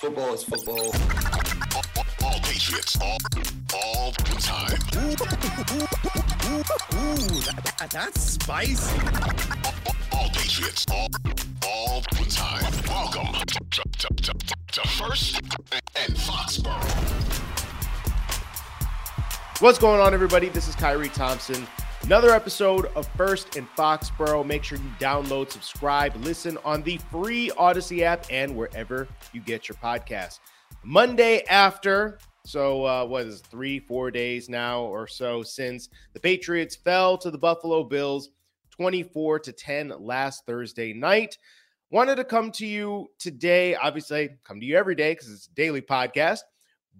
football is football. All Patriots, all, all the time. Ooh, that, that's spicy. All Patriots, all, all the time. Welcome to, to, to, to First and Foxborough. What's going on, everybody? This is Khari Thompson. Another episode of First and Foxborough. Make sure you download, subscribe, listen on the free Odyssey app and wherever you get your podcasts. Monday after, so uh, what is three, four days now or so since the Patriots fell to the Buffalo Bills 24 to 10 last Thursday night. Wanted to come to you today. Obviously, I come to you every day because it's a daily podcast,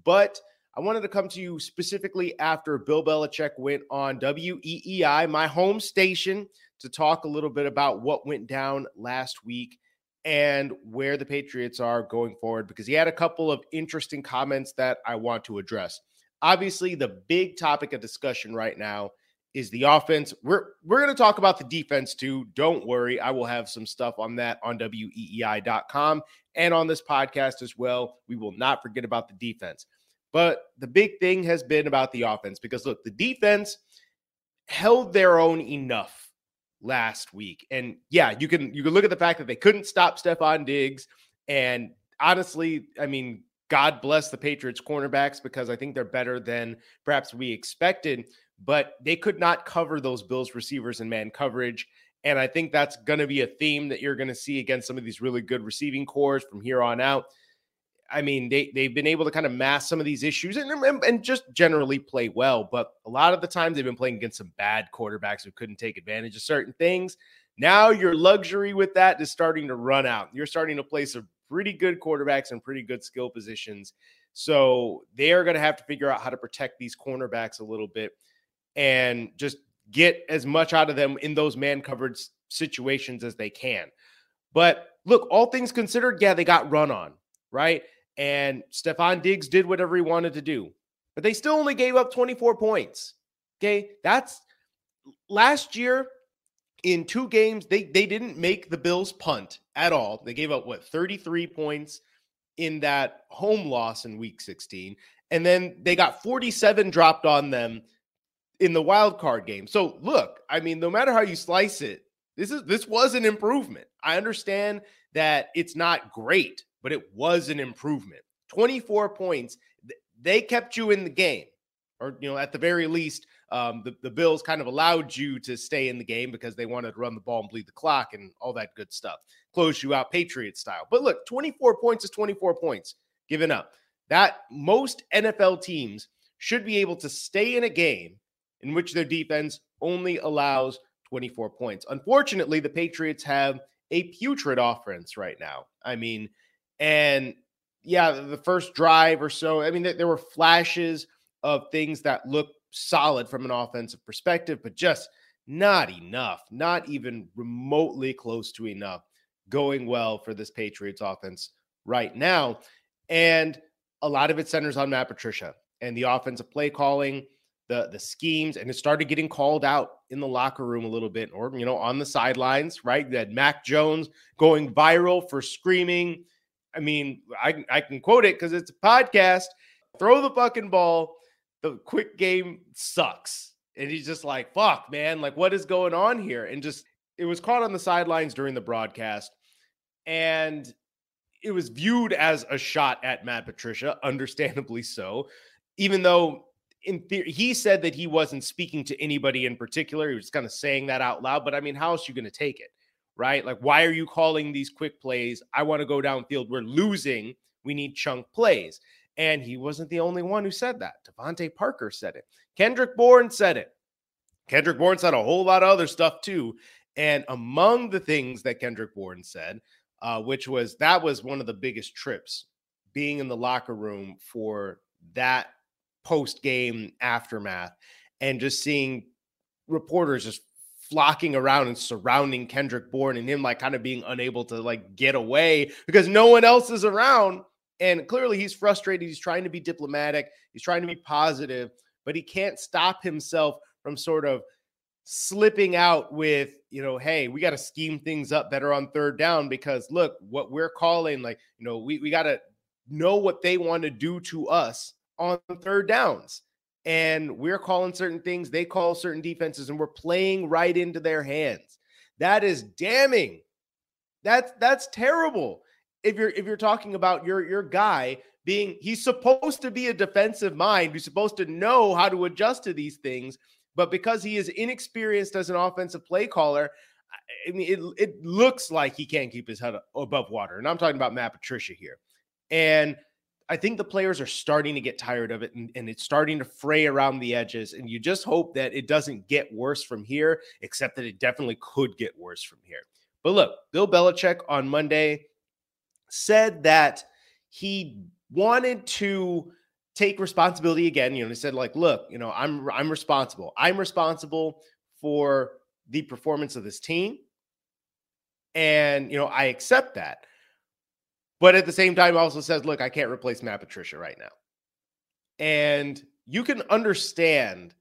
but I wanted to come to you specifically after Bill Belichick went on WEEI, my home station, to talk a little bit about what went down last week and where the Patriots are going forward because he had a couple of interesting comments that I want to address. Obviously, the big topic of discussion right now is the offense. We're we're going to talk about the defense too. Don't worry, I will have some stuff on that on weei.com and on this podcast as well. We will not forget about the defense. But the big thing has been about the offense because look, the defense held their own enough last week. And yeah, you can you can look at the fact that they couldn't stop Stefon Diggs. And honestly, I mean, God bless the Patriots cornerbacks because I think they're better than perhaps we expected, but they could not cover those Bills receivers in man coverage. And I think that's going to be a theme that you're going to see against some of these really good receiving corps from here on out. I mean, they they've been able to kind of mask some of these issues and, and, and just generally play well. But a lot of the times they've been playing against some bad quarterbacks who couldn't take advantage of certain things. Now your luxury with that is starting to run out. You're starting to play some pretty good quarterbacks and pretty good skill positions. So they are going to have to figure out how to protect these cornerbacks a little bit and just get as much out of them in those man covered situations as they can. But look, all things considered, yeah, they got run on, right? And Stefon Diggs did whatever he wanted to do, but they still only gave up 24 points. Okay. That's last year in two games, they, they didn't make the Bills punt at all. They gave up what 33 points in that home loss in week 16. And then they got 47 dropped on them in the wild card game. So look, I mean, no matter how you slice it, this is this was an improvement. I understand that it's not great, but it was an improvement. 24 points. They kept you in the game, or, you know, at the very least, um, the, the Bills kind of allowed you to stay in the game because they wanted to run the ball and bleed the clock and all that good stuff. Close you out Patriot style. But look, 24 points is 24 points given up. That most NFL teams should be able to stay in a game in which their defense only allows 24 points. Unfortunately, the Patriots have a putrid offense right now. I mean, and yeah, the first drive or so, I mean, there were flashes of things that look solid from an offensive perspective, but just not enough, not even remotely close to enough going well for this Patriots offense right now. And a lot of it centers on Matt Patricia and the offensive play calling, the the schemes, and it started getting called out in the locker room a little bit, or you know, on the sidelines, right? That Mac Jones going viral for screaming I mean, I, I can quote it because it's a podcast. Throw the fucking ball. The quick game sucks. And he's just like, fuck, man. Like, what is going on here? And just, it was caught on the sidelines during the broadcast. And it was viewed as a shot at Matt Patricia, understandably so, even though in theory, he said that he wasn't speaking to anybody in particular. He was kind of saying that out loud. But I mean, how else are you going to take it? Right? Like, why are you calling these quick plays? I want to go downfield. We're losing. We need chunk plays. And he wasn't the only one who said that. DeVante Parker said it. Kendrick Bourne said it. Kendrick Bourne said a whole lot of other stuff too. And among the things that Kendrick Bourne said, uh, which was that was one of the biggest trips being in the locker room for that post game aftermath and just seeing reporters just flocking around and surrounding Kendrick Bourne and him like kind of being unable to like get away because no one else is around. And clearly he's frustrated. He's trying to be diplomatic, he's trying to be positive, but he can't stop himself from sort of slipping out with, you know, hey, we got to scheme things up better on third down because look, what we're calling, like, you know, we, we got to know what they want to do to us on third downs. And we're calling certain things, they call certain defenses, and we're playing right into their hands. That is damning. That's that's terrible. If you're if you're talking about your your guy being he's supposed to be a defensive mind, he's supposed to know how to adjust to these things, but because he is inexperienced as an offensive play caller, I mean, it, it looks like he can't keep his head above water. And I'm talking about Matt Patricia here. And I think the players are starting to get tired of it and, and, it's starting to fray around the edges. And you just hope that it doesn't get worse from here, except that it definitely could get worse from here. But look, Bill Belichick on Monday said that he wanted to take responsibility again. You know, he said, like, look, you know, I'm I'm responsible. I'm responsible for the performance of this team. And you know, I accept that. But at the same time, also says, look, I can't replace Matt Patricia right now. And you can understand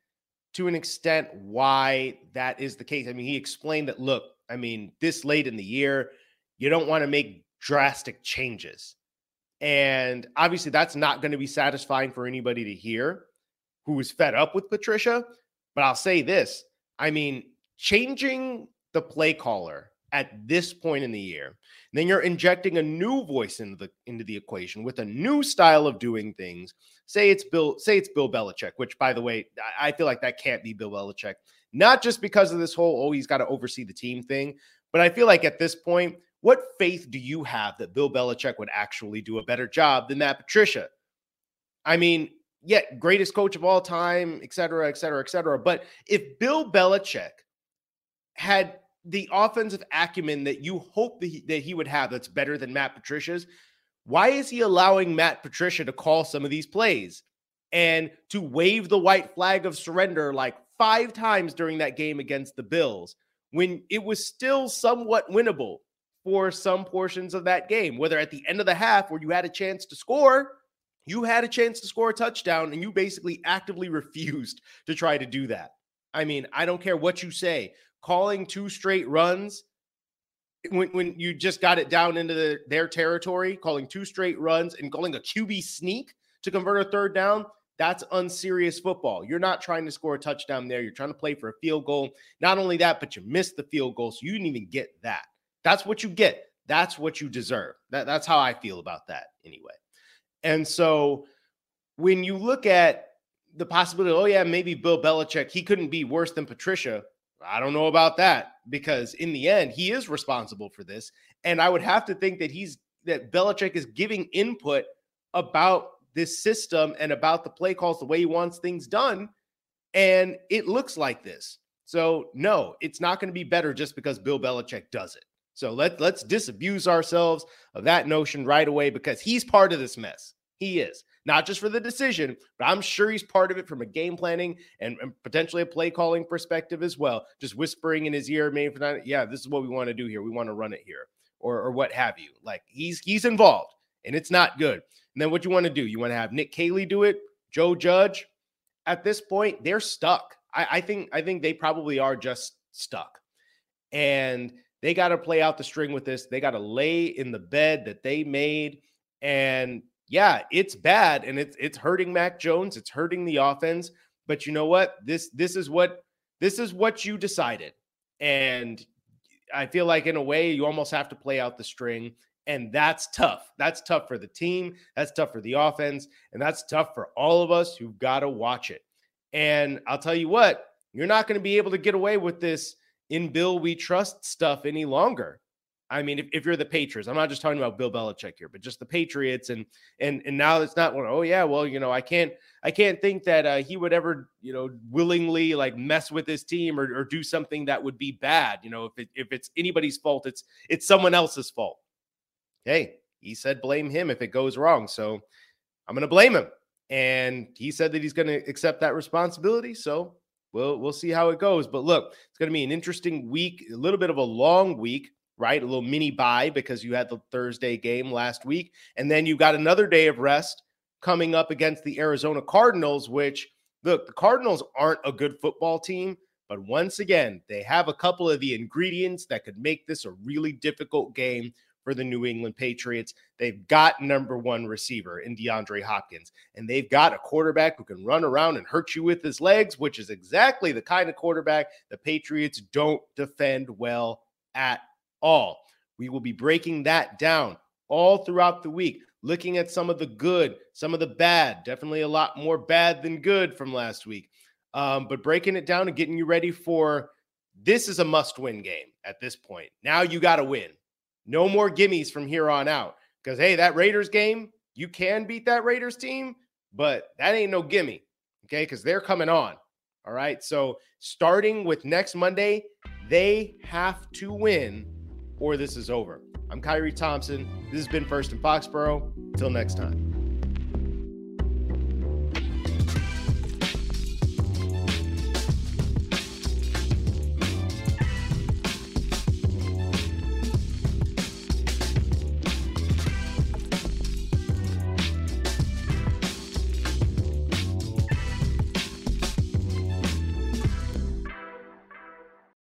to an extent why that is the case. I mean, he explained that, look, I mean, this late in the year, you don't want to make drastic changes. And obviously, that's not going to be satisfying for anybody to hear who is fed up with Patricia. But I'll say this I mean, changing the play caller at this point in the year. then you're injecting a new voice into the into the equation with a new style of doing things. Say it's Bill, say it's Bill Belichick, which by the way, I feel like that can't be Bill Belichick. Not just because of this whole oh he's got to oversee the team thing, but I feel like at this point, what faith do you have that Bill Belichick would actually do a better job than Matt Patricia? I mean, yeah, greatest coach of all time, et cetera, et cetera, et cetera. But if Bill Belichick had the offensive acumen that you hope that he, that he would have that's better than Matt Patricia's, why is he allowing Matt Patricia to call some of these plays and to wave the white flag of surrender like five times during that game against the Bills when it was still somewhat winnable for some portions of that game, whether at the end of the half where you had a chance to score, you had a chance to score a touchdown and you basically actively refused to try to do that. I mean, I don't care what you say calling two straight runs when, when you just got it down into the, their territory, calling two straight runs and calling a QB sneak to convert a third down, that's unserious football. You're not trying to score a touchdown there. You're trying to play for a field goal. Not only that, but you missed the field goal, so you didn't even get that. That's what you get. That's what you deserve. That, that's how I feel about that anyway. And so when you look at the possibility, oh yeah, maybe Bill Belichick, he couldn't be worse than Patricia. I don't know about that because in the end, he is responsible for this. And I would have to think that he's that Belichick is giving input about this system and about the play calls, the way he wants things done. And it looks like this. So no, it's not going to be better just because Bill Belichick does it. So let, let's disabuse ourselves of that notion right away because he's part of this mess. He is not just for the decision, but I'm sure he's part of it from a game planning and, and potentially a play calling perspective as well. Just whispering in his ear, maybe for that, yeah, this is what we want to do here. We want to run it here, or or what have you. Like he's he's involved, and it's not good. And then what you want to do? You want to have Nick Caley do it, Joe Judge. At this point, they're stuck. I, I think I think they probably are just stuck, and they got to play out the string with this. They got to lay in the bed that they made and yeah, it's bad and it's it's hurting Mac Jones, it's hurting the offense, but you know what? This this is what this is what you decided. And I feel like in a way you almost have to play out the string and that's tough. That's tough for the team, that's tough for the offense, and that's tough for all of us who've got to watch it. And I'll tell you what, you're not going to be able to get away with this in Bill we trust stuff any longer. I mean, if, if you're the Patriots, I'm not just talking about Bill Belichick here, but just the Patriots, and and and now it's not. Oh yeah, well you know I can't I can't think that uh, he would ever you know willingly like mess with his team or, or do something that would be bad. You know, if it, if it's anybody's fault, it's it's someone else's fault. Hey, he said blame him if it goes wrong, so I'm to blame him. and he said that he's to accept that responsibility. So we'll we'll see how it goes. But look, it's to be an interesting week, a little bit of a long week, right? A little mini bye because you had the Thursday game last week, and then you got another day of rest coming up against the Arizona Cardinals. Which look, the Cardinals aren't a good football team. But once again, they have a couple of the ingredients that could make this a really difficult game for the New England Patriots. They've got number one receiver in DeAndre Hopkins, and they've got a quarterback who can run around and hurt you with his legs, which is exactly the kind of quarterback the Patriots don't defend well at all. We will be breaking that down all throughout the week, looking at some of the good, some of the bad, definitely a lot more bad than good from last week. Um, but breaking it down and getting you ready for this is a must win game at this point. Now you got to win. No more gimmies from here on out. Because, hey, that Raiders game, you can beat that Raiders team, but that ain't no gimme. Okay. Because they're coming on. All right. So starting with next Monday, they have to win or this is over. I'm Khari Thompson. This has been First and Foxborough. Till next time.